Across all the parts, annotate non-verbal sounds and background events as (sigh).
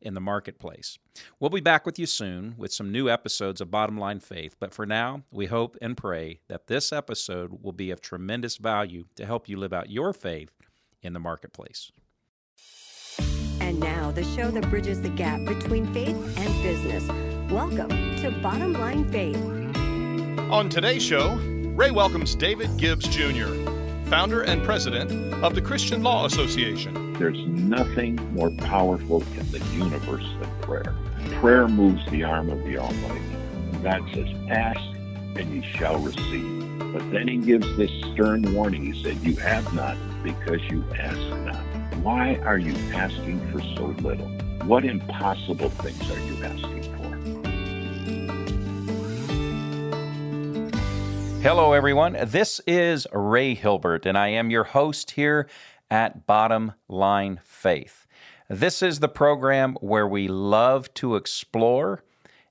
in the marketplace. We'll be back with you soon with some new episodes of Bottom Line Faith, but for now, we hope and pray that this episode will be of tremendous value to help you live out your faith in the marketplace. And now, the show that bridges the gap between faith and business. Welcome to Bottom Line Faith. On today's show, Ray welcomes David Gibbs Jr., founder and president of the Christian Law Association. There's nothing more powerful in the universe than prayer. Prayer moves the arm of the Almighty. God says, Ask and ye shall receive. But then he gives this stern warning. He said, You have not because you ask not. Why are you asking for so little? What impossible things are you asking Hello, everyone. This is Ray Hilbert, and I am your host here at Bottom Line Faith. This is the program where we love to explore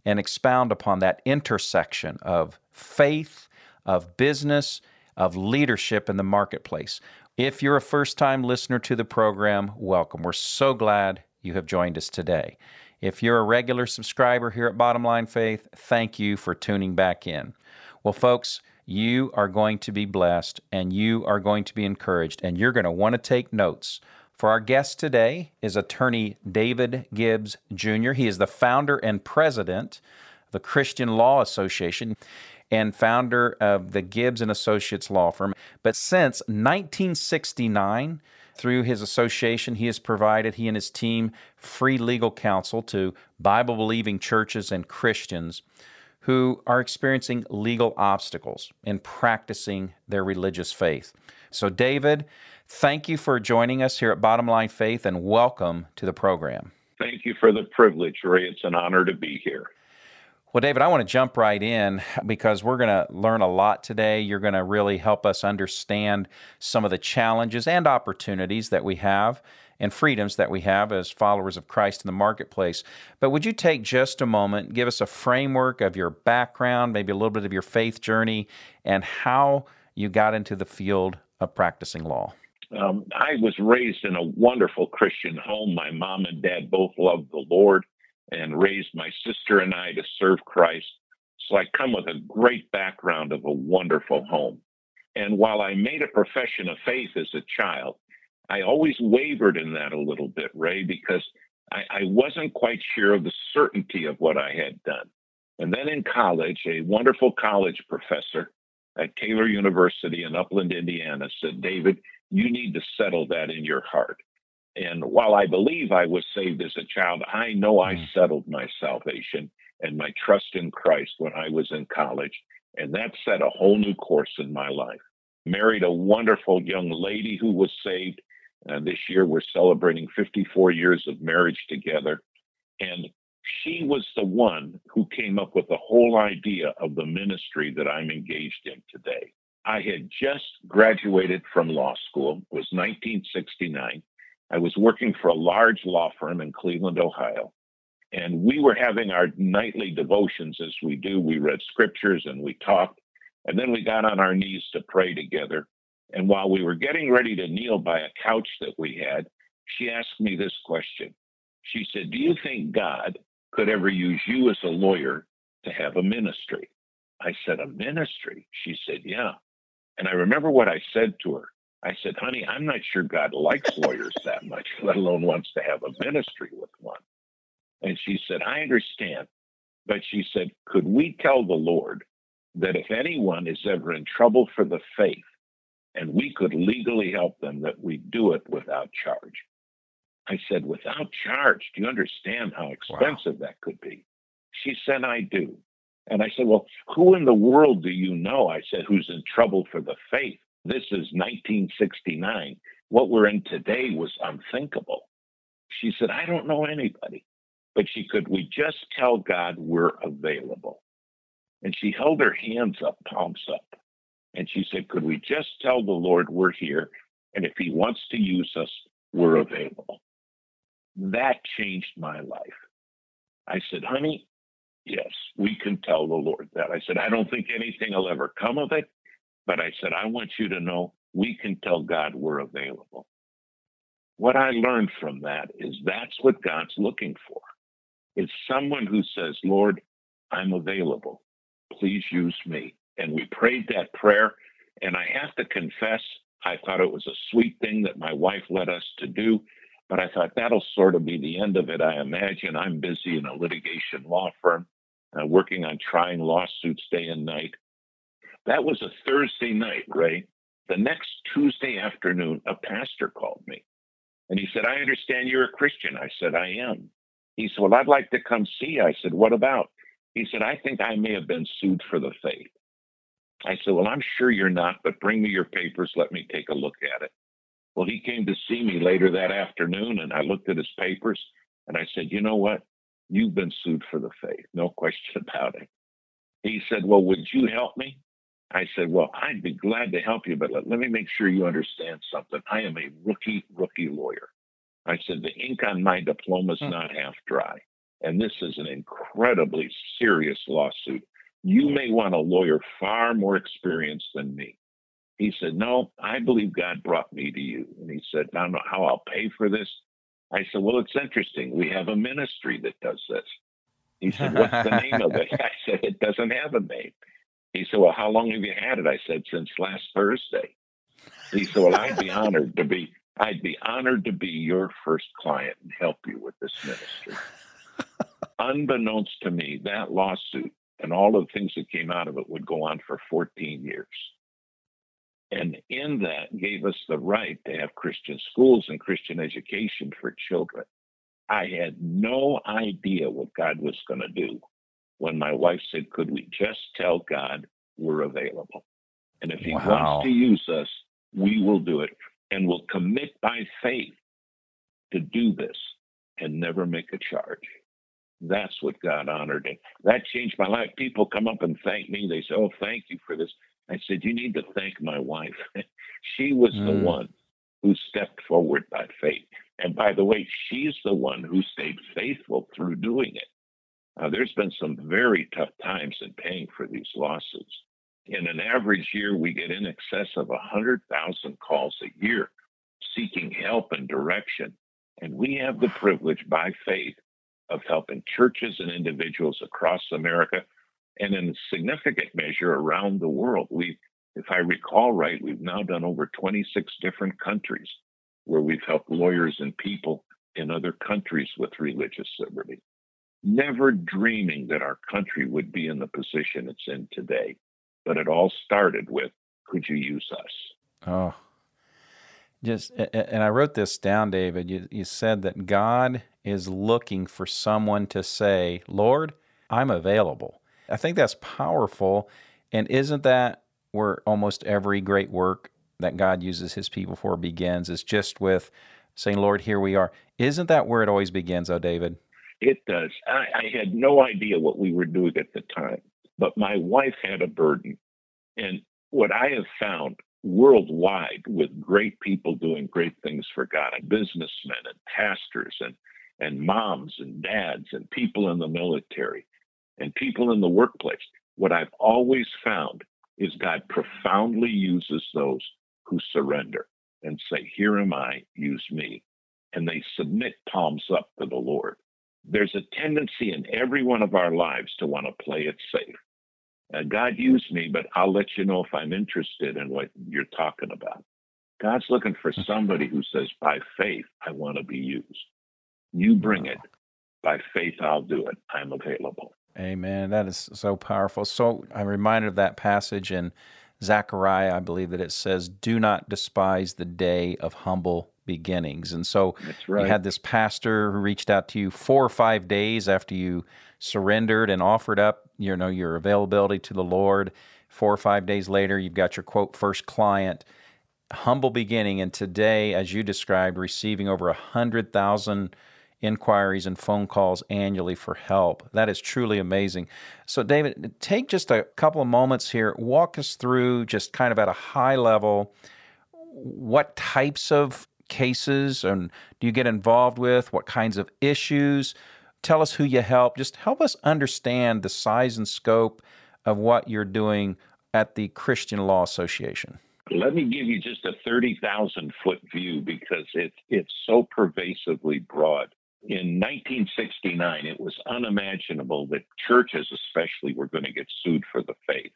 and expound upon that intersection of faith, of business, of leadership in the marketplace. If you're a first time listener to the program, welcome. We're so glad you have joined us today. If you're a regular subscriber here at Bottom Line Faith, thank you for tuning back in. Well, folks, you are going to be blessed and you are going to be encouraged and you're going to want to take notes. For our guest today is attorney David Gibbs Jr. He is the founder and president of the Christian Law Association and founder of the Gibbs and Associates law firm. But since 1969, through his association, he has provided, he and his team, free legal counsel to Bible believing churches and Christians who are experiencing legal obstacles in practicing their religious faith. So, David, thank you for joining us here at Bottom Line Faith and welcome to the program. Thank you for the privilege, Ray. It's an honor to be here. Well, David, I want to jump right in because we're going to learn a lot today. You're going to really help us understand some of the challenges and opportunities that we have and freedoms that we have as followers of Christ in the marketplace. But would you take just a moment, give us a framework of your background, maybe a little bit of your faith journey, and how you got into the field of practicing law? Um, I was raised in a wonderful Christian home. My mom and dad both loved the Lord and raised my sister and I to serve Christ. So I come with a great background of a wonderful home. And while I made a profession of faith as a child, I always wavered in that a little bit, Ray, because I, I wasn't quite sure of the certainty of what I had done. And then in college, a wonderful college professor at Taylor University in Upland, Indiana said, David, you need to settle that in your heart. And while I believe I was saved as a child, I know I mm. settled my salvation and my trust in Christ when I was in college. And that set a whole new course in my life. Married a wonderful young lady who was saved. Uh, this year, we're celebrating 54 years of marriage together. And she was the one who came up with the whole idea of the ministry that I'm engaged in today. I had just graduated from law school, it was 1969. I was working for a large law firm in Cleveland, Ohio. And we were having our nightly devotions as we do. We read scriptures and we talked. And then we got on our knees to pray together. And while we were getting ready to kneel by a couch that we had, she asked me this question. She said, Do you think God could ever use you as a lawyer to have a ministry? I said, A ministry? She said, Yeah. And I remember what I said to her. I said, honey, I'm not sure God likes lawyers that much, (laughs) let alone wants to have a ministry with one. And she said, I understand. But she said, could we tell the Lord that if anyone is ever in trouble for the faith and we could legally help them, that we do it without charge? I said, without charge? Do you understand how expensive wow. that could be? She said, I do. And I said, well, who in the world do you know? I said, who's in trouble for the faith? This is 1969. What we're in today was unthinkable. She said, I don't know anybody. But she could, we just tell God we're available. And she held her hands up, palms up. And she said, Could we just tell the Lord we're here? And if he wants to use us, we're available. That changed my life. I said, Honey, yes, we can tell the Lord that. I said, I don't think anything will ever come of it, but I said, I want you to know we can tell God we're available. What I learned from that is that's what God's looking for. It's someone who says, Lord, I'm available. Please use me. And we prayed that prayer. And I have to confess, I thought it was a sweet thing that my wife led us to do. But I thought that'll sort of be the end of it. I imagine I'm busy in a litigation law firm, uh, working on trying lawsuits day and night. That was a Thursday night, Ray. The next Tuesday afternoon, a pastor called me and he said, I understand you're a Christian. I said, I am. He said, Well, I'd like to come see you. I said, What about? He said, I think I may have been sued for the faith. I said, Well, I'm sure you're not, but bring me your papers. Let me take a look at it. Well, he came to see me later that afternoon, and I looked at his papers and I said, You know what? You've been sued for the faith. No (laughs) question about it. He said, Well, would you help me? I said, Well, I'd be glad to help you, but let, let me make sure you understand something. I am a rookie, rookie lawyer. I said, The ink on my diploma is hmm. not half dry. And this is an incredibly serious lawsuit. You may want a lawyer far more experienced than me. He said, No, I believe God brought me to you. And he said, I don't know how I'll pay for this. I said, Well, it's interesting. We have a ministry that does this. He said, What's the name of it? (laughs) I said, It doesn't have a name. He said, Well, how long have you had it? I said, Since last Thursday. He said, Well, I'd be (laughs) honored to be I'd be honored to be your first client and help you with this ministry. (laughs) Unbeknownst to me, that lawsuit and all of the things that came out of it would go on for 14 years. And in that gave us the right to have Christian schools and Christian education for children. I had no idea what God was going to do when my wife said, Could we just tell God we're available? And if He wow. wants to use us, we will do it and will commit by faith to do this and never make a charge. That's what God honored. And that changed my life. People come up and thank me. They say, Oh, thank you for this. I said, You need to thank my wife. (laughs) she was mm. the one who stepped forward by faith. And by the way, she's the one who stayed faithful through doing it. Uh, there's been some very tough times in paying for these losses. In an average year, we get in excess of 100,000 calls a year seeking help and direction. And we have the privilege by faith of helping churches and individuals across America and in a significant measure around the world. We, if I recall right, we've now done over 26 different countries where we've helped lawyers and people in other countries with religious liberty never dreaming that our country would be in the position it's in today. But it all started with, could you use us? Oh, just, and I wrote this down, David. You, you said that God is looking for someone to say, Lord, I'm available. I think that's powerful. And isn't that where almost every great work that God uses his people for begins? Is just with saying, Lord, here we are. Isn't that where it always begins, though, David? It does. I, I had no idea what we were doing at the time, but my wife had a burden. And what I have found worldwide with great people doing great things for God, and businessmen and pastors and, and moms and dads and people in the military and people in the workplace, what I've always found is God profoundly uses those who surrender and say, Here am I, use me. And they submit palms up to the Lord there's a tendency in every one of our lives to want to play it safe. Uh, God used me, but I'll let you know if I'm interested in what you're talking about. God's looking for somebody who says, by faith, I want to be used. You bring it. By faith, I'll do it. I'm available. Amen. That is so powerful. So I'm reminded of that passage in Zechariah, I believe that it says, Do not despise the day of humble beginnings. And so right. you had this pastor who reached out to you four or five days after you surrendered and offered up, you know, your availability to the Lord. Four or five days later, you've got your quote first client. Humble beginning, and today, as you described, receiving over a hundred thousand inquiries and phone calls annually for help. That is truly amazing. So, David, take just a couple of moments here, walk us through just kind of at a high level what types of cases and do you get involved with? What kinds of issues? Tell us who you help. Just help us understand the size and scope of what you're doing at the Christian Law Association. Let me give you just a 30,000 foot view because it's, it's so pervasively broad. In 1969, it was unimaginable that churches, especially, were going to get sued for the faith.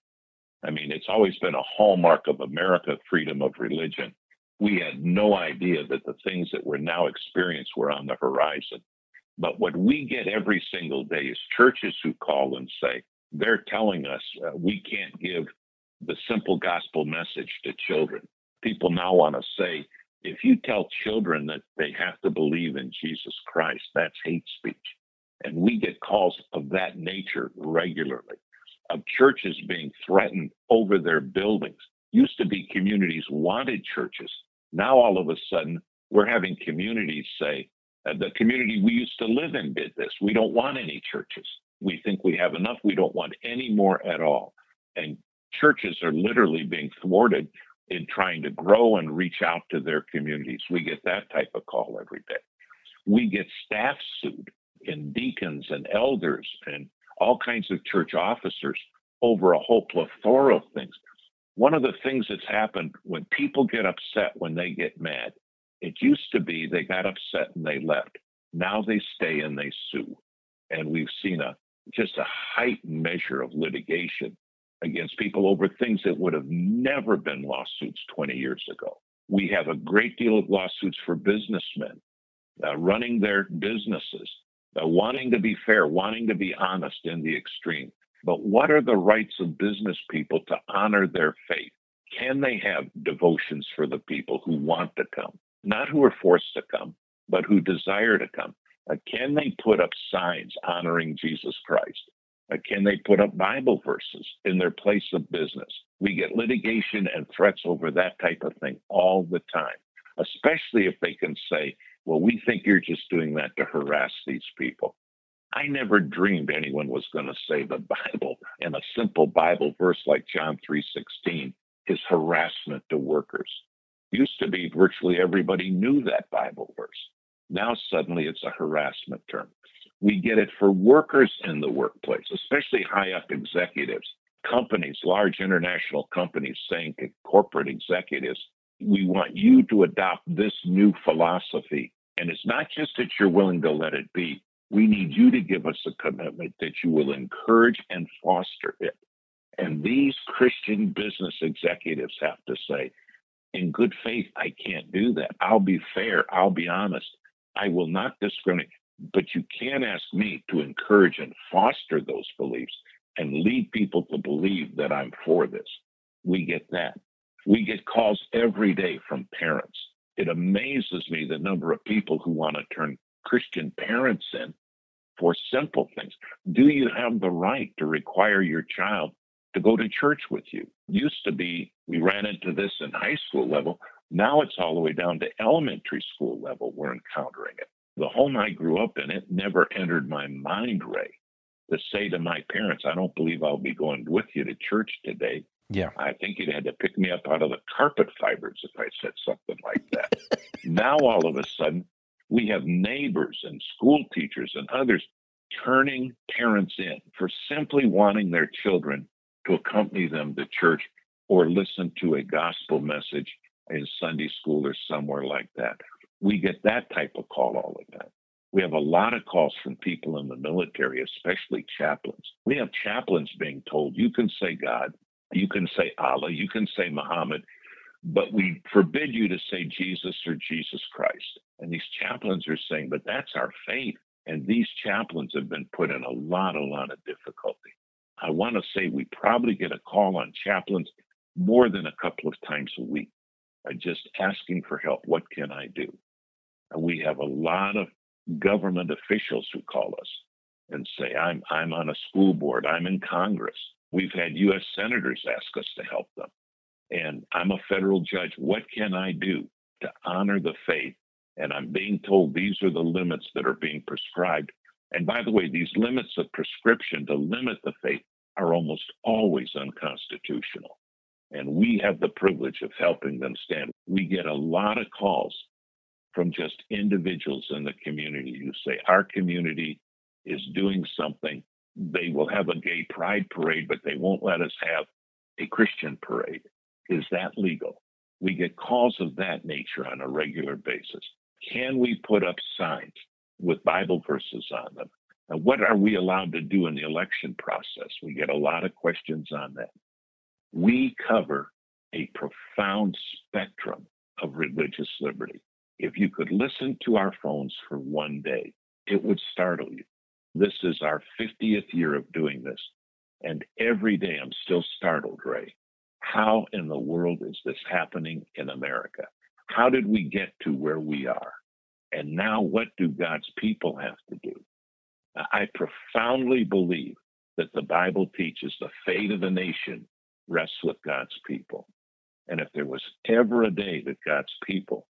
I mean, it's always been a hallmark of America freedom of religion. We had no idea that the things that we're now experiencing were on the horizon. But what we get every single day is churches who call and say, they're telling us uh, we can't give the simple gospel message to children. People now want to say, you tell children that they have to believe in Jesus Christ, that's hate speech. And we get calls of that nature regularly of churches being threatened over their buildings. Used to be communities wanted churches. Now all of a sudden, we're having communities say, uh, the community we used to live in did this. We don't want any churches. We think we have enough. We don't want any more at all. And churches are literally being thwarted in trying to grow and reach out to their communities. We get that type of call every day. We get staff sued and deacons and elders and all kinds of church officers over a whole plethora of things. One of the things that's happened when people get upset when they get mad, it used to be they got upset and they left. Now they stay and they sue. And we've seen a just a heightened measure of litigation against people over things that would have never been lawsuits 20 years ago. We have a great deal of lawsuits for businessmen uh, running their businesses uh, wanting to be fair, wanting to be honest in the extreme. But what are the rights of business people to honor their faith? Can they have devotions for the people who want to come, not who are forced to come, but who desire to come? Uh, can they put up signs honoring Jesus Christ? Uh, can they put up Bible verses in their place of business? We get litigation and threats over that type of thing all the time, especially if they can say, well, we think you're just doing that to harass these people. I never dreamed anyone was going to say the (laughs) Bible in a simple Bible verse like John 3:16 is harassment to workers. Used to be virtually everybody knew that Bible verse. Now suddenly it's a harassment term. We get it for workers in the workplace, especially high up executives, companies, large international companies saying to corporate executives, we want you to adopt this new philosophy. And it's not just that you're willing to let it be. We need you to give us a commitment that you will encourage and foster it. And these Christian business executives have to say, in good faith, I can't do that. I'll be fair. I'll be honest. I will not discriminate. But you can ask me to encourage and foster those beliefs and lead people to believe that I'm for this. We get that. We get calls every day from parents. It amazes me the number of people who want to turn Christian parents in for simple things. Do you have the right to require your child to go to church with you? Used to be, we ran into this in high school level. Now it's all the way down to elementary school level. We're encountering it. The home I grew up in, it never entered my mind, Ray, to say to my parents, I don't believe I'll be going with you to church today. Yeah. I think you'd had to pick me up out of the carpet fibers if I said something like that. (laughs) now, all of a sudden, we have neighbors and school teachers and others turning parents in for simply wanting their children to accompany them to church or listen to a gospel message in Sunday school or somewhere like that. We get that type of call all the time. We have a lot of calls from people in the military, especially chaplains. We have chaplains being told, you can say God, you can say Allah, you can say Muhammad, but we forbid you to say Jesus or Jesus Christ. And these chaplains are saying, but that's our faith. And these chaplains have been put in a lot, a lot of difficulty. I want to say we probably get a call on chaplains more than a couple of times a week, uh, just asking for help. What can I do? And we have a lot of government officials who call us and say, I'm, I'm on a school board, I'm in Congress, We've had U.S. senators ask us to help them. And I'm a federal judge. What can I do to honor the faith And I'm being told these are the limits that are being prescribed. And by the way, these limits of prescription to limit the faith are almost always unconstitutional. And we have the privilege of helping them stand. We get a lot of calls from just individuals in the community who say, Our community is doing something. They will have a gay pride parade, but they won't let us have a Christian parade. Is that legal? We get calls of that nature on a regular basis. Can we put up signs with Bible verses on them? And what are we allowed to do in the election process? We get a lot of questions on that. We cover a profound spectrum of religious liberty. If you could listen to our phones for one day, it would startle you. This is our 50th year of doing this. And every day I'm still startled, Ray. How in the world is this happening in America? How did we get to where we are? And now, what do God's people have to do? I profoundly believe that the Bible teaches the fate of a nation rests with God's people. And if there was ever a day that God's people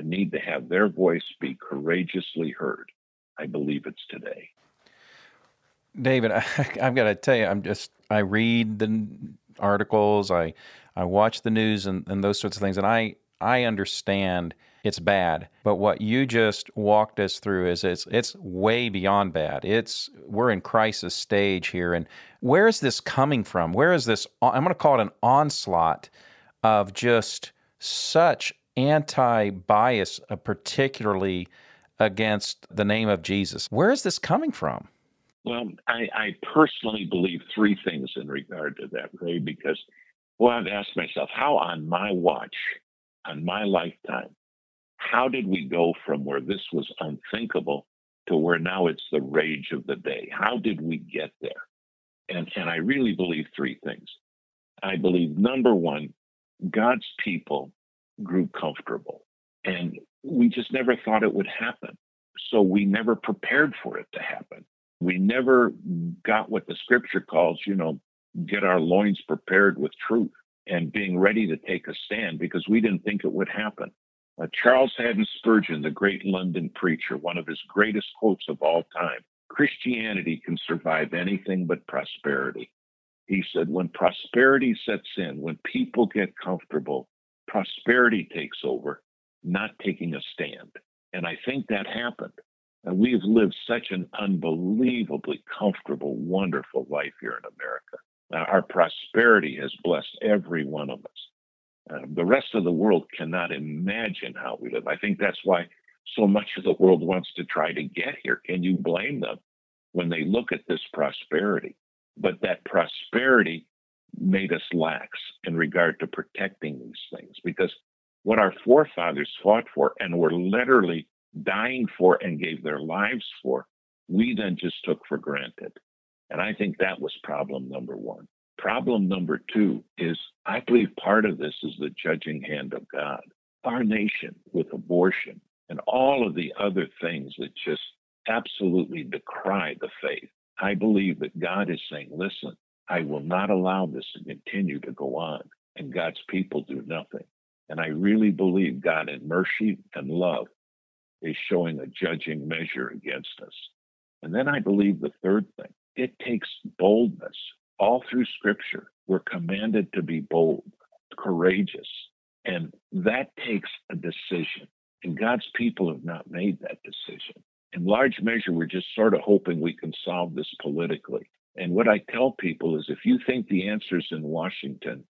need to have their voice be courageously heard, I believe it's today. David, (laughs) I, have got to tell you, I'm just I read the articles, I I watch the news and, and those sorts of things, and I I understand it's bad. But what you just walked us through is it's it's way beyond bad. It's we're in crisis stage here, and where is this coming from? Where is this? I'm going to call it an onslaught of just such anti-bias, uh, particularly against the name of Jesus. Where is this coming from? Well, I, I personally believe three things in regard to that, Ray, because well, I've asked myself, how on my watch, on my lifetime, how did we go from where this was unthinkable to where now it's the rage of the day? How did we get there? And, and I really believe three things. I believe number one, God's people grew comfortable and we just never thought it would happen. So we never prepared for it to happen. We never got what the scripture calls, you know, get our loins prepared with truth and being ready to take a stand because we didn't think it would happen. Uh, Charles Haddon Spurgeon, the great London preacher, one of his greatest quotes of all time Christianity can survive anything but prosperity. He said, when prosperity sets in, when people get comfortable, prosperity takes over, not taking a stand. And I think that happened. And we've lived such an unbelievably comfortable, wonderful life here in America. Now, our prosperity has blessed every one of us. Uh, the rest of the world cannot imagine how we live. I think that's why so much of the world wants to try to get here. Can you blame them when they look at this prosperity? But that prosperity made us lax in regard to protecting these things because what our forefathers fought for and were literally dying for and gave their lives for, we then just took for granted. And I think that was problem number one. Problem number two is I believe part of this is the judging hand of God. Our nation with abortion and all of the other things that just absolutely decry the faith. I believe that God is saying, listen, I will not allow this to continue to go on and God's people do nothing. And I really believe God in mercy and love is showing a judging measure against us. And then I believe the third thing, it takes boldness. All through scripture, we're commanded to be bold, courageous, and that takes a decision. And God's people have not made that decision. In large measure, we're just sort of hoping we can solve this politically. And what I tell people is if you think the answer's in Washington,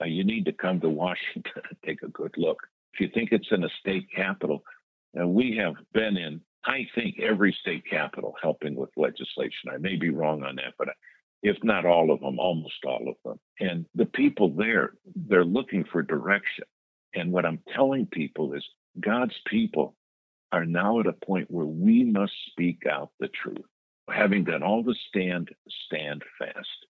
uh, you need to come to (laughs) Washington and take a good look. If you think it's in a state capital, uh, we have been in, I think, every state capital helping with legislation. I may be wrong on that, but if not all of them, almost all of them. And the people there, they're looking for direction. And what I'm telling people is God's people are now at a point where we must speak out the truth. Having done all the stand, stand fast.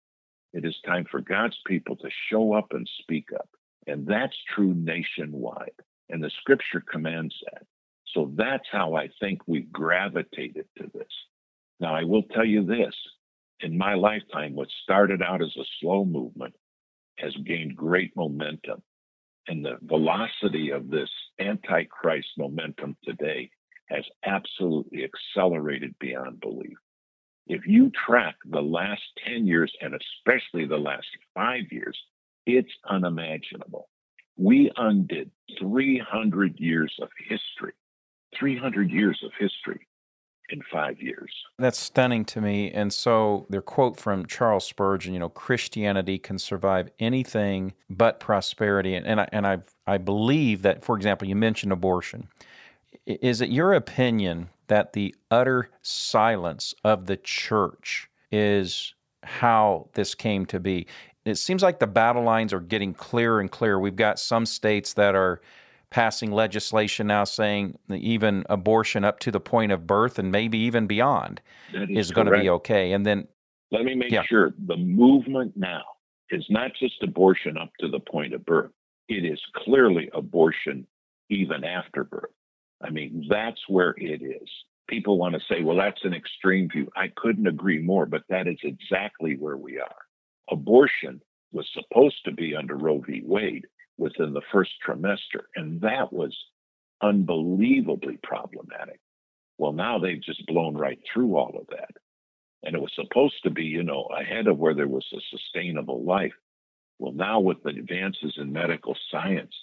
It is time for God's people to show up and speak up. And that's true nationwide. And the scripture commands that. So that's how I think we've gravitated to this. Now, I will tell you this in my lifetime, what started out as a slow movement has gained great momentum. And the velocity of this antichrist momentum today has absolutely accelerated beyond belief. If you track the last 10 years and especially the last five years, it's unimaginable. We undid 300 years of history, 300 years of history in five years. That's stunning to me. And so, their quote from Charles Spurgeon, you know, Christianity can survive anything but prosperity. And, and, I, and I, I believe that, for example, you mentioned abortion. Is it your opinion that the utter silence of the church is how this came to be? It seems like the battle lines are getting clearer and clearer. We've got some states that are passing legislation now saying even abortion up to the point of birth and maybe even beyond is, is going to be okay. And then let me make yeah. sure the movement now is not just abortion up to the point of birth, it is clearly abortion even after birth. I mean, that's where it is. People want to say, well, that's an extreme view. I couldn't agree more, but that is exactly where we are. Abortion was supposed to be under Roe v. Wade within the first trimester, and that was unbelievably problematic. Well, now they've just blown right through all of that. And it was supposed to be, you know, ahead of where there was a sustainable life. Well, now with the advances in medical science,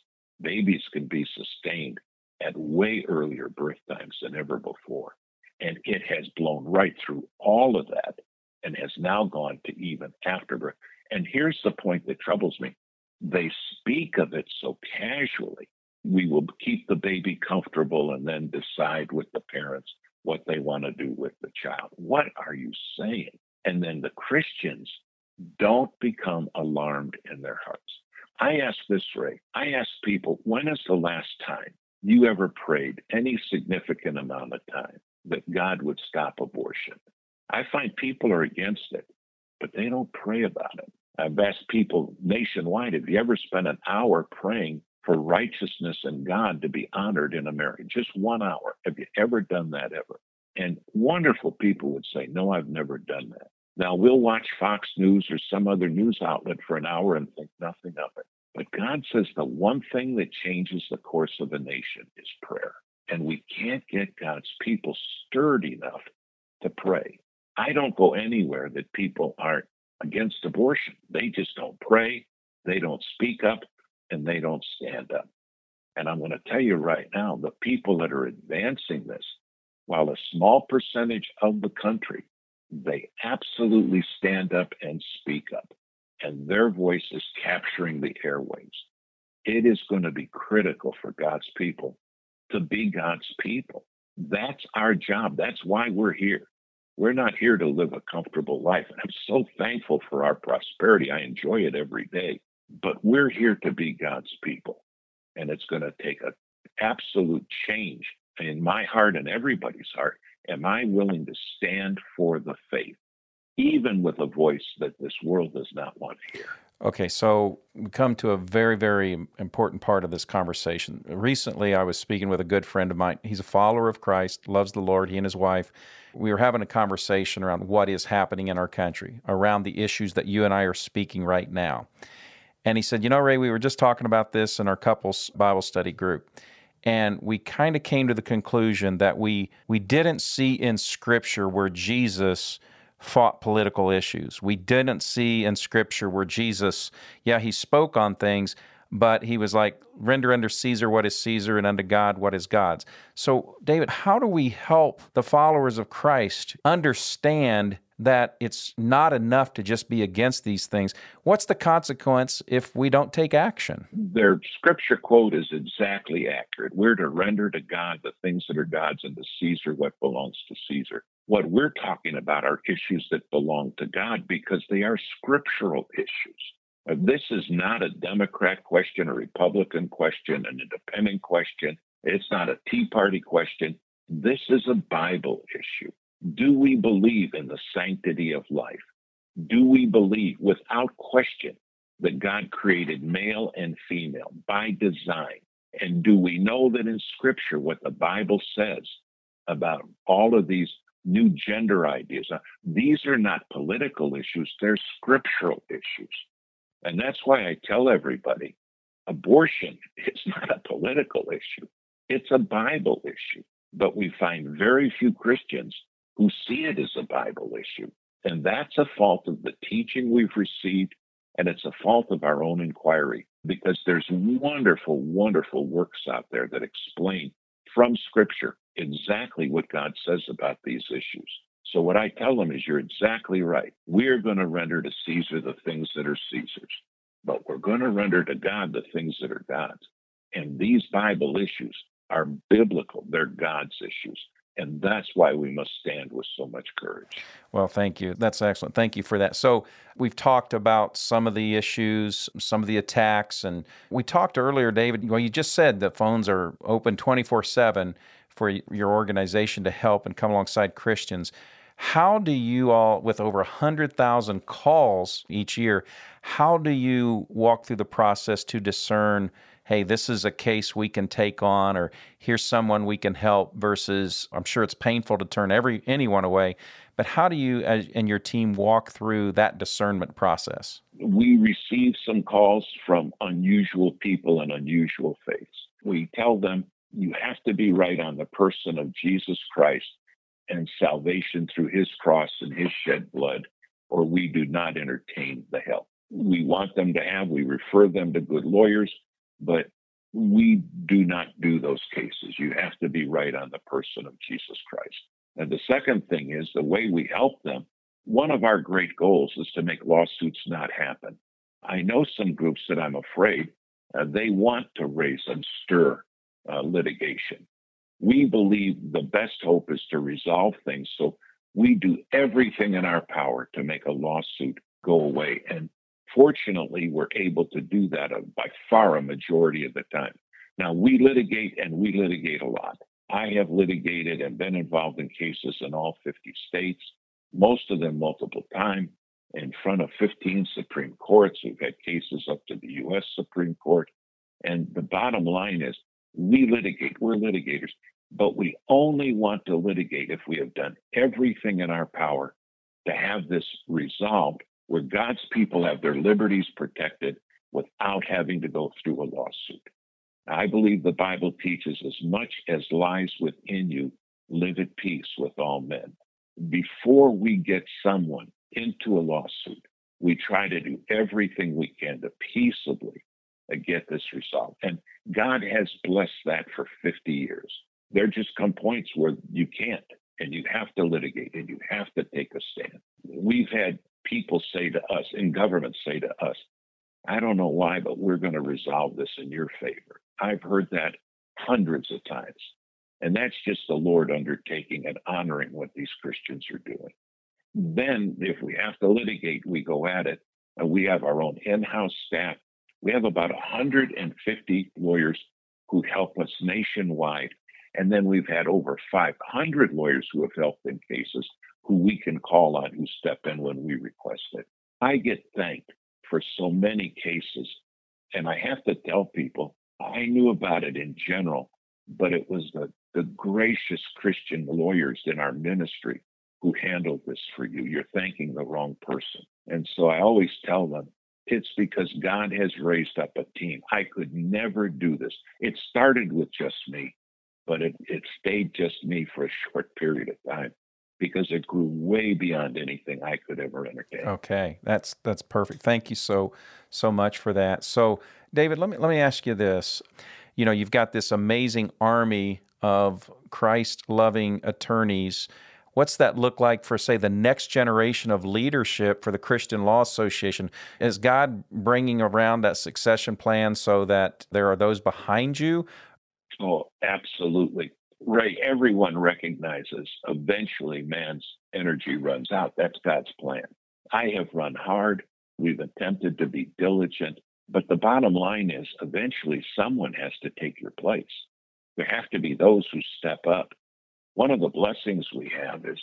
babies can be sustained at way earlier birth times than ever before. And it has blown right through all of that and has now gone to even after birth. And here's the point that troubles me they speak of it so casually. We will keep the baby comfortable and then decide with the parents what they want to do with the child. What are you saying? And then the Christians don't become alarmed in their hearts. I ask this, Ray. I ask people, when is the last time you ever prayed any significant amount of time that God would stop abortion. I find people are against it, but they don't pray about it. I've asked people nationwide, have you ever spent an hour praying for righteousness and God to be honored in America? Just one hour. Have you ever done that ever? And wonderful people would say, no, I've never done that. Now we'll watch Fox News or some other news outlet for an hour and think nothing of it. But God says the one thing that changes the course of a nation is prayer. And we can't get God's people stirred enough to pray. I don't go anywhere that people aren't against abortion. They just don't pray, they don't speak up, and they don't stand up. And I'm going to tell you right now the people that are advancing this, while a small percentage of the country, they absolutely stand up and speak up and their voice is capturing the airwaves. It is going to be critical for God's people to be God's people. That's our job. That's why we're here. We're not here to live a comfortable life. And I'm so thankful for our prosperity. I enjoy it every day. But we're here to be God's people. And it's going to take an absolute change in my heart and everybody's heart. Am I willing to stand for the faith? Even with a voice that this world does not want to hear. Okay, so we come to a very, very important part of this conversation. Recently, I was speaking with a good friend of mine. He's a follower of Christ, loves the Lord, he and his wife. We were having a conversation around what is happening in our country, around the issues that you and I are speaking right now. And he said, You know, Ray, we were just talking about this in our couples Bible study group. And we kind of came to the conclusion that we, we didn't see in Scripture where Jesus fought political issues. We didn't see in Scripture where Jesus, yeah, he spoke on things, but he was like, render unto Caesar what is Caesar and unto God what is God's. So, David, how do we help the followers of Christ understand that it's not enough to just be against these things? What's the consequence if we don't take action? Their scripture quote is exactly accurate. We're to render to God the things that are God's and to Caesar what belongs to Caesar. What we're talking about are issues that belong to God because they are scriptural issues. Uh, this is not a Democrat question, a Republican question, an independent question. It's not a Tea Party question. This is a Bible issue. Do we believe in the sanctity of life? Do we believe without question that God created male and female by design? And do we know that in Scripture what the Bible says about all of these new gender ideas? these are not political issues, they're scriptural issues. And that's why I tell everybody Abortion (laughs) is not a political issue, it's a Bible issue. But we find very few Christians who see it as a Bible issue. And that's a fault of the teaching we've received, and it's a fault of our own inquiry because there's wonderful, wonderful works out there that explain from Scripture exactly what God says about these issues. So, what I tell them is, you're exactly right. We're going to render to Caesar the things that are Caesar's, but we're going to render to God the things that are God's. And these Bible issues are biblical, they're God's issues. And that's why we must stand with so much courage. Well, thank you. That's excellent. Thank you for that. So, we've talked about some of the issues, some of the attacks, and we talked earlier, David. Well, you just said that phones are open 24 7 for your organization to help and come alongside Christians. How do you all, with over 100,000 calls each year, how do you walk through the process to discern hey, this is a case we can take on, or here's someone we can help, versus I'm sure it's painful to turn every anyone away. But how do you and your team walk through that discernment process? We receive some calls from unusual people and unusual faiths. We tell them you have to be right on the person of Jesus Christ and salvation through his cross and his shed blood, or we do not entertain the help. We want them to have, we refer them to good lawyers but we do not do those cases. You have to be right on the person of Jesus Christ. And the second thing is the way we help them. One of our great goals is to make lawsuits not happen. I know some groups that I'm afraid uh, they want to raise and stir uh, litigation. We believe the best hope is to resolve things. So we do everything in our power to make a lawsuit go away. And Fortunately, we're able to do that by far a majority of the time. Now, we litigate and we litigate a lot. I have litigated and been involved in cases in all 50 states, most of them multiple times, in front of 15 Supreme Courts. We've had cases up to the U.S. Supreme Court. And the bottom line is we litigate, we're litigators, but we only want to litigate if we have done everything in our power to have this resolved where God's people have their liberties protected without having to go through a lawsuit. I believe the Bible teaches as much as lies within you, live at peace with all men. Before we get someone into a lawsuit, we try to do everything we can to peaceably get this resolved. And God has blessed that for 50 years. There just come points where you can't and you have to litigate and you have to take a stand. We've had people say to us, and governments say to us, I don't know why, but we're going to resolve this in your favor. I've heard that hundreds of times. And that's just the Lord undertaking and honoring what these Christians are doing. Then, if we have to litigate, we go at it. And we have our own in house staff. We have about 150 lawyers who help us nationwide. And then we've had over 500 lawyers who have helped in cases who we can call on who step in when we request it. I get thanked for so many cases, and I have to tell people I knew about it in general, but it was the, the gracious Christian lawyers in our ministry who handled this for you. You're thanking the wrong person. And so I always tell them, it's because God has raised up a team. I could never do this. It started with just me, but it, it stayed just me for a short period of time because it grew way beyond anything I could ever entertain. Okay, that's that's perfect. Thank you so so much for that. So, David, let me let me ask you this. You know, you've got this amazing army of Christ-loving attorneys. What's that look like for, say, the next generation of leadership for the Christian Law Association? Is God bringing around that succession plan so that there are those behind you? Oh, absolutely. Ray, everyone recognizes eventually man's energy runs out. That's God's plan. I have run hard. We've attempted to be diligent. But the bottom line is eventually someone has to take your place. There have to be those who step up. One of the blessings we have is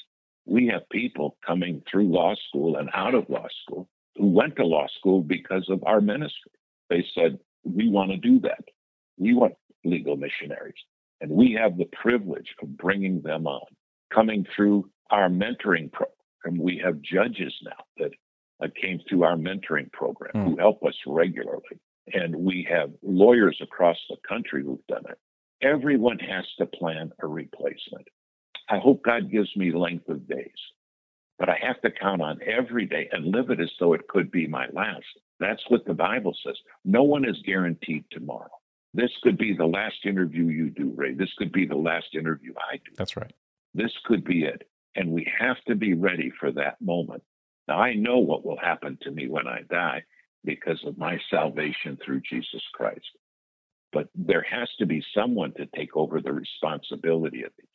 we have people coming through law school and out of law school who went to law school because of our ministry. They said, We want to do that. We want legal missionaries. And we have the privilege of bringing them on. Coming through our mentoring program, we have judges now that uh, came through our mentoring program mm. who help us regularly. And we have lawyers across the country who've done it. Everyone has to plan a replacement. I hope God gives me length of days, but I have to count on every day and live it as though it could be my last. That's what the Bible says. No one is guaranteed tomorrow. This could be the last interview you do, Ray. This could be the last interview I do. That's right. This could be it. And we have to be ready for that moment. Now, I know what will happen to me when I die because of my salvation through Jesus Christ. But there has to be someone to take over the responsibility of these.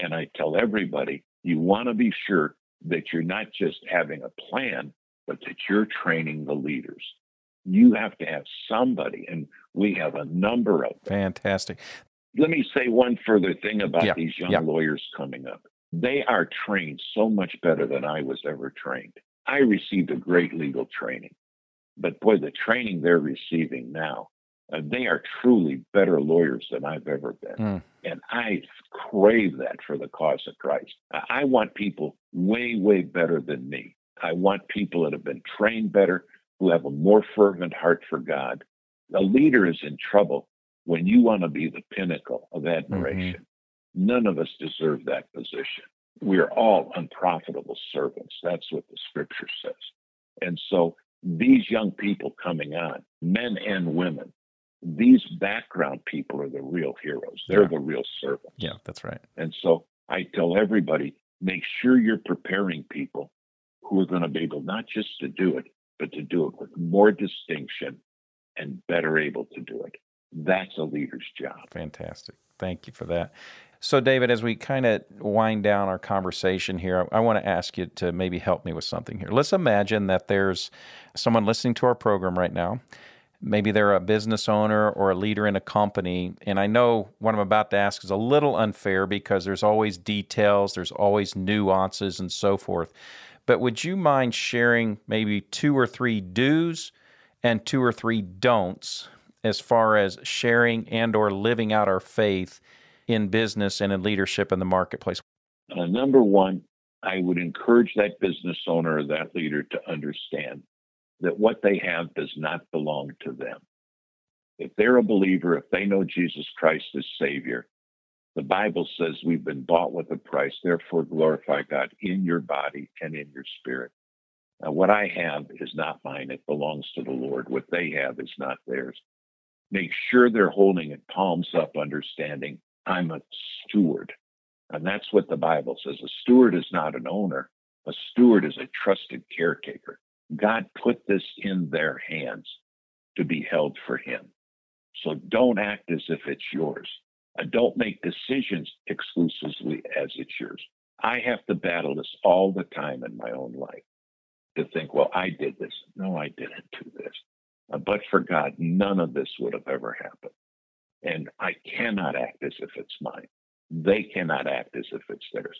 And I tell everybody, you want to be sure that you're not just having a plan, but that you're training the leaders. You have to have somebody, and we have a number of them. Fantastic. Let me say one further thing about Yeah, these young yeah. lawyers coming up. They are trained so much better than I was ever trained. I received a great legal training, but boy, the training they're receiving now, uh, they are truly better lawyers than I've ever been. Mm. And I crave that for the cause of Christ. I I want people way, way better than me. I want people that have been trained better, who have a more fervent heart for God. A leader is in trouble when you want to be the pinnacle of admiration. None of us deserve that position. We are all unprofitable servants. That's what the scripture says. And so these young people coming on, men and women, these background people are the real heroes. They're Yeah. the real servants. Yeah, that's right. And so I tell everybody make sure you're preparing people who are going to be able not just to do it, but to do it with more distinction and better able to do it. That's a leader's job. Fantastic. Thank you for that. So, David, as we kind of wind down our conversation here, I, I want to ask you to maybe help me with something here. Let's imagine that there's someone listening to our program right now. Maybe they're a business owner or a leader in a company. And I know what I'm about to ask is a little unfair because there's always details, there's always nuances, and so forth. But would you mind sharing maybe two or three do's and two or three don'ts as far as sharing and or living out our faith in business and in leadership in the marketplace. Uh, number one, I would encourage that business owner or that leader to understand that what they have does not belong to them. If they're a believer, if they know Jesus Christ as Savior, the Bible says we've been bought with a price. Therefore, glorify God in your body and in your spirit. Now, what I have is not mine, it belongs to the Lord. What they have is not theirs. Make sure they're holding it palms up, understanding I'm a steward. And that's what the Bible says. A steward is not an owner, a steward is a trusted caretaker. God put this in their hands to be held for Him. So don't act as if it's yours. Uh, don't make decisions exclusively as it's yours. I have to battle this all the time in my own life to think, well, I did this. No, I didn't do this. Uh, but for God, none of this would have ever happened. And I cannot act as if it's mine. They cannot act as if it's theirs.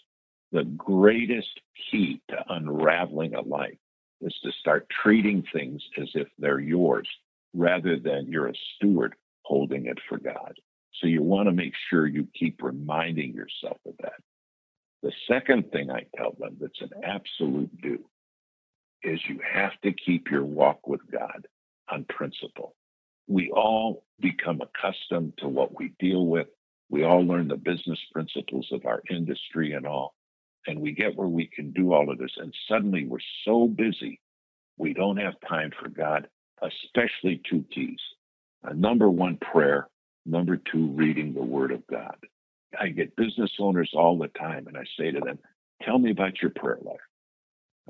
The greatest key to unraveling a life is to start treating things as if they're yours rather than you're a steward holding it for God. So you want to make sure you keep reminding yourself of that. The second thing I tell them that's an absolute do is you have to keep your walk with God on principle. We all become accustomed to what we deal with. We all learn the business principles of our industry and all. And we get where we can do all of this. And suddenly we're so busy, we don't have time for God, especially two keys. Uh, number one, prayer. Number two, reading the Word of God. I get business owners all the time, and I say to them, Tell me about your prayer life.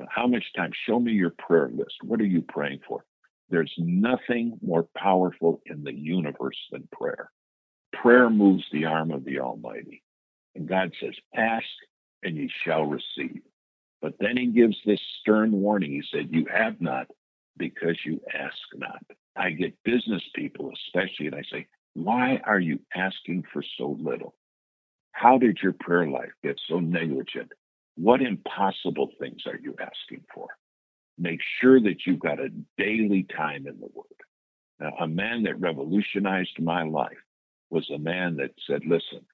Uh, How much time? Show me your prayer list. What are you praying for? There's nothing more powerful in the universe than prayer. Prayer moves the arm of the Almighty. And God says, Ask and ye shall receive. But then he gives this stern warning. He said, You have not because you ask not. I get business people, especially, and I say, Why are you asking for so little? How did your prayer life get so negligent? What impossible things are you asking for? Make sure that you've got a daily time in the Word. Now, a man that revolutionized my life was a man that said, Listen,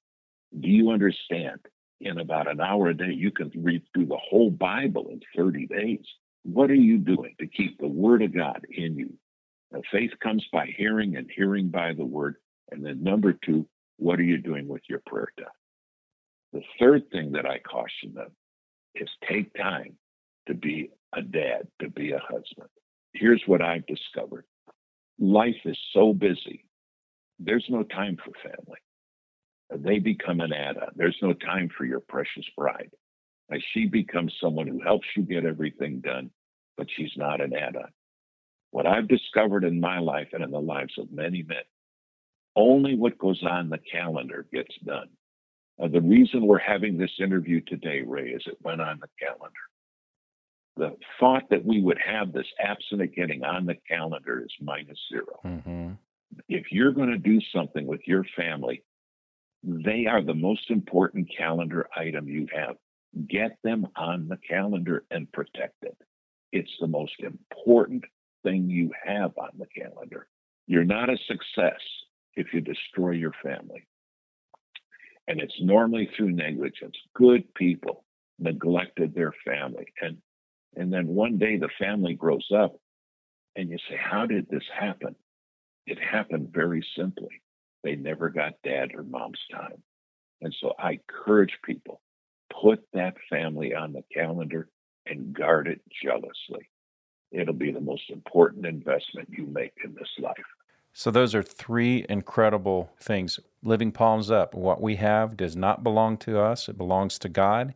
do you understand? In about an hour a day, you can read through the whole Bible in 30 days. What are you doing to keep the Word of God in you? Uh, faith comes by hearing and hearing by the word. And then number two, what are you doing with your prayer time? The third thing that I caution them is take time to be a dad, to be a husband. Here's what I've discovered life is so busy, there's no time for family. They become an add on. There's no time for your precious bride. she becomes someone who helps you get everything done, but she's not an add on. What I've discovered in my life and in the lives of many men, only what goes on the calendar gets done. Uh, the reason we're having this interview today, Ray, is it went on the calendar. The thought that we would have this absent of getting on the calendar is minus 0 mm-hmm. If you're going to do something with your family, they are the most important calendar item you have. Get them on the calendar and protect it. It's the most important thing you have on the calendar. You're not a success if you destroy your family. And it's normally through negligence. Good people neglected their family. And and then one day the family grows up and you say, How did this happen? It happened very simply. They never got dad or mom's time. And so I encourage people, put that family on the calendar and guard it jealously. It'll be the most important investment you make in this life. So, those are three incredible things. Living palms up. What we have does not belong to us, it belongs to God.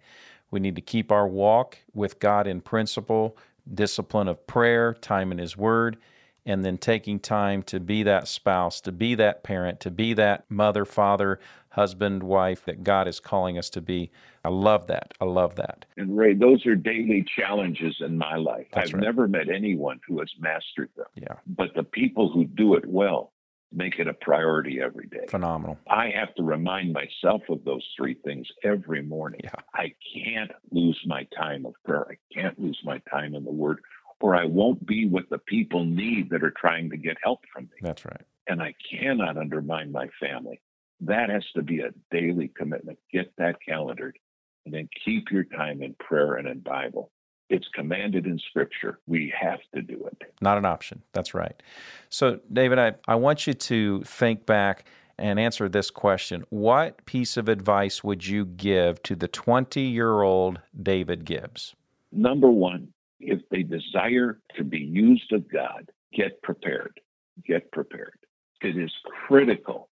We need to keep our walk with God in principle, discipline of prayer, time in His Word, and then taking time to be that spouse, to be that parent, to be that mother, father, husband, wife that God is calling us to be. I love that. I love that. And Ray, those are daily challenges in my life. That's I've right. never met anyone who has mastered them. Yeah. But the people who do it well make it a priority every day. Phenomenal. I have to remind myself of those three things every morning. Yeah. I can't lose my time of prayer. I can't lose my time in the word or I won't be what the people need that are trying to get help from me. That's right. And I cannot undermine my family. That has to be a daily commitment. Get that calendared and then keep your time in prayer and in Bible. It's commanded in Scripture. We have to do it. Not an option. That's right. So, David, I, I want you to think back and answer this question What piece of advice would you give to the 20 year old David Gibbs? Number one, if they desire to be used of God, get prepared. Get prepared. It is critical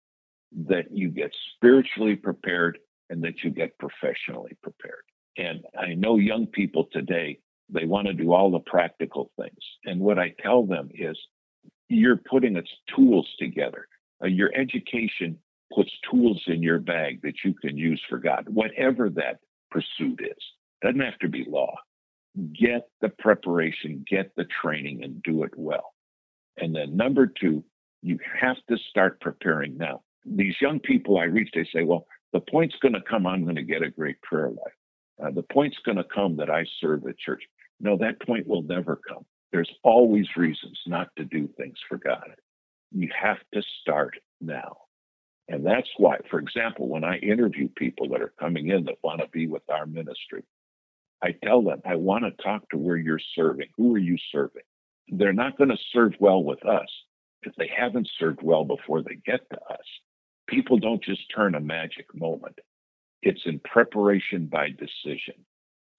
that you get spiritually prepared and that you get professionally prepared. And I know young people today, they want to do all the practical things. And what I tell them is you're putting its tools together. Uh, your education puts tools in your bag that you can use for God, whatever that pursuit is. It doesn't have to be law get the preparation, get the training, and do it well. And then number two, you have to start preparing now. These young people I reach, they say, well, the point's going to come, I'm going to get a great prayer life. Uh, the point's going to come that I serve the church. No, that point will never come. There's always reasons not to do things for God. You have to start now. And that's why, for example, when I interview people that are coming in that want to be with our ministry, I tell them, I want to talk to where you're serving. Who are you serving? They're not going to serve well with us if they haven't served well before they get to us. People don't just turn a magic moment, it's in preparation by decision.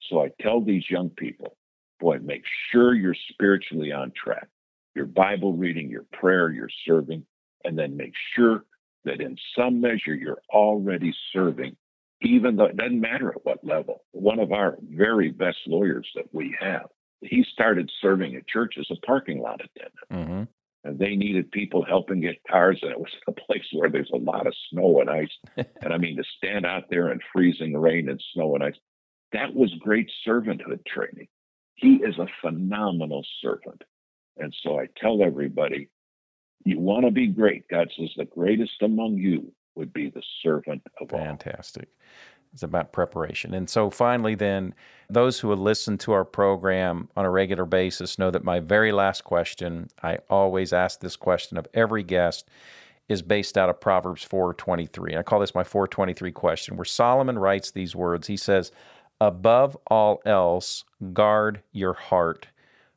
So I tell these young people, boy, make sure you're spiritually on track. Your Bible reading, your prayer, your serving, and then make sure that in some measure you're already serving even though it doesn't matter at what level. One of our very best lawyers that we have, he started serving at church as a parking lot attendant. Mm-hmm. And they needed people helping get cars, and it was (laughs) a place where there's a lot of snow and ice. (laughs) and I mean, to stand out there in freezing rain and snow and ice, that was great servanthood training. He is a phenomenal servant. And so I tell everybody, you want to be great. God says, the greatest among you would be the servant of Fantastic. all. Fantastic. It's about preparation. And so finally, then, those who have listened to our program on a regular basis know that my very last question, I always ask this question of every guest, is based out of Proverbs 4:23. And I call this my 423 question, where Solomon writes these words. He says, "Above all else, guard your heart,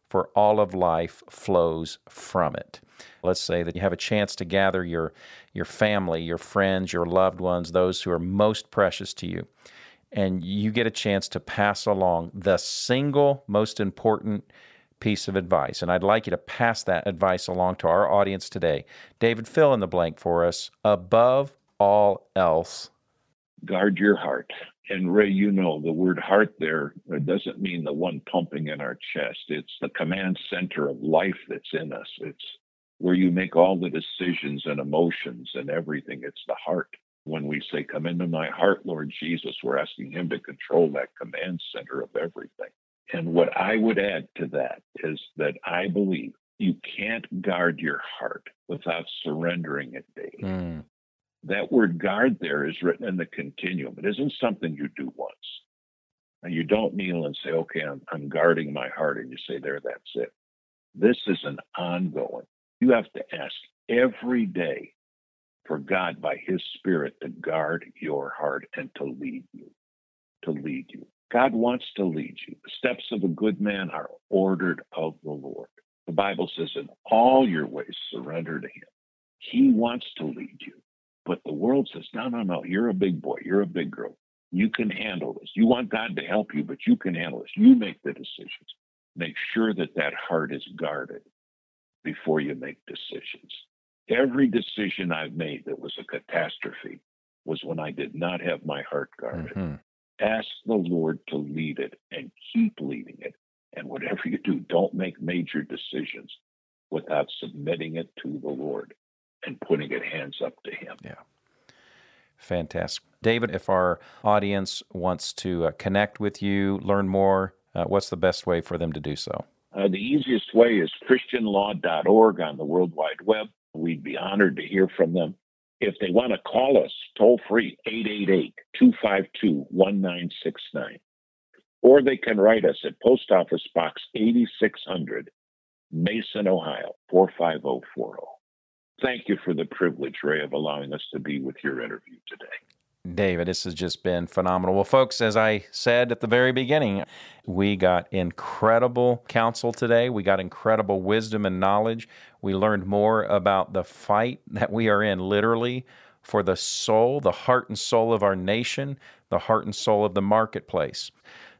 for all of life flows from it. Let's say that you have a chance to gather your, your family, your friends, your loved ones, those who are most precious to you, and you get a chance to pass along the single most important piece of advice. And I'd like you to pass that advice along to our audience today. David, fill in the blank for us. Above all else, guard your heart. And Ray, you know the word heart there doesn't mean the one pumping in our chest. It's the command center of life that's in us. It's where you make all the decisions and emotions and everything. It's the heart. When we say, Come into my heart, Lord Jesus, we're asking Him to control that command center of everything. And what I would add to that is that I believe you can't guard your heart without surrendering it daily. Mm. That word guard there is written in the continuum. It isn't something you do once. And you don't kneel and say, okay, I'm, I'm guarding my heart, and you say, there, that's it. This is an ongoing. You have to ask every day for God by His Spirit to guard your heart and to lead you. To lead you. God wants to lead you. The steps of a good man are ordered of the Lord. The Bible says, in all your ways, surrender to Him. He wants to lead you. But the world says, no, no, no, you're a big boy, you're a big girl. You can handle this. You want God to help you, but you can handle this. You make the decisions. Make sure that that heart is guarded before you make decisions. Every decision I've made that was a catastrophe was when I did not have my heart guarded. Mm-hmm. Ask the Lord to lead it and keep leading it. And whatever you do, don't make major decisions without submitting it to the Lord and putting it hands up to Him. Yeah. Fantastic. David, if our audience wants to uh, connect with you, learn more, uh, what's the best way for them to do so? Uh, the easiest way is christianlaw.org on the World Wide Web. We'd be honored to hear from them. If they want to call us toll free, 888 252 1969. Or they can write us at Post Office Box 8600, Mason, Ohio 45040. Thank you for the privilege, Ray, of allowing us to be with your interview today. David, this has just been phenomenal. Well, folks, as I said at the very beginning, we got incredible counsel today. We got incredible wisdom and knowledge. We learned more about the fight that we are in, literally, for the soul, the heart and soul of our nation, the heart and soul of the marketplace.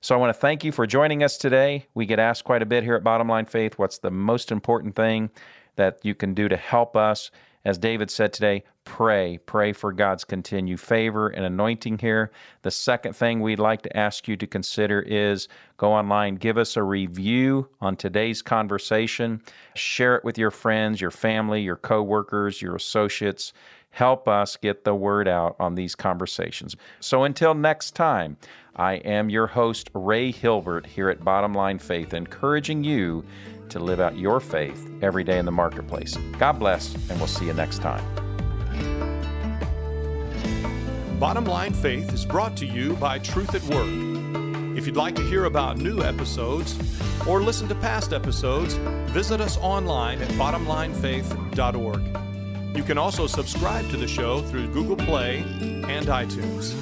So I want to thank you for joining us today. We get asked quite a bit here at Bottom Line Faith what's the most important thing that you can do to help us? As David said today, pray. Pray for God's continued favor and anointing here. The second thing we'd like to ask you to consider is go online, give us a review on today's conversation, share it with your friends, your family, your coworkers, your associates. Help us get the word out on these conversations. So until next time, I am your host, Ray Hilbert, here at Bottom Line Faith, encouraging you to live out your faith every day in the marketplace. God bless, and we'll see you next time. Bottom Line Faith is brought to you by Truth at Work. If you'd like to hear about new episodes or listen to past episodes, visit us online at bottomlinefaith.org. You can also subscribe to the show through Google Play and iTunes.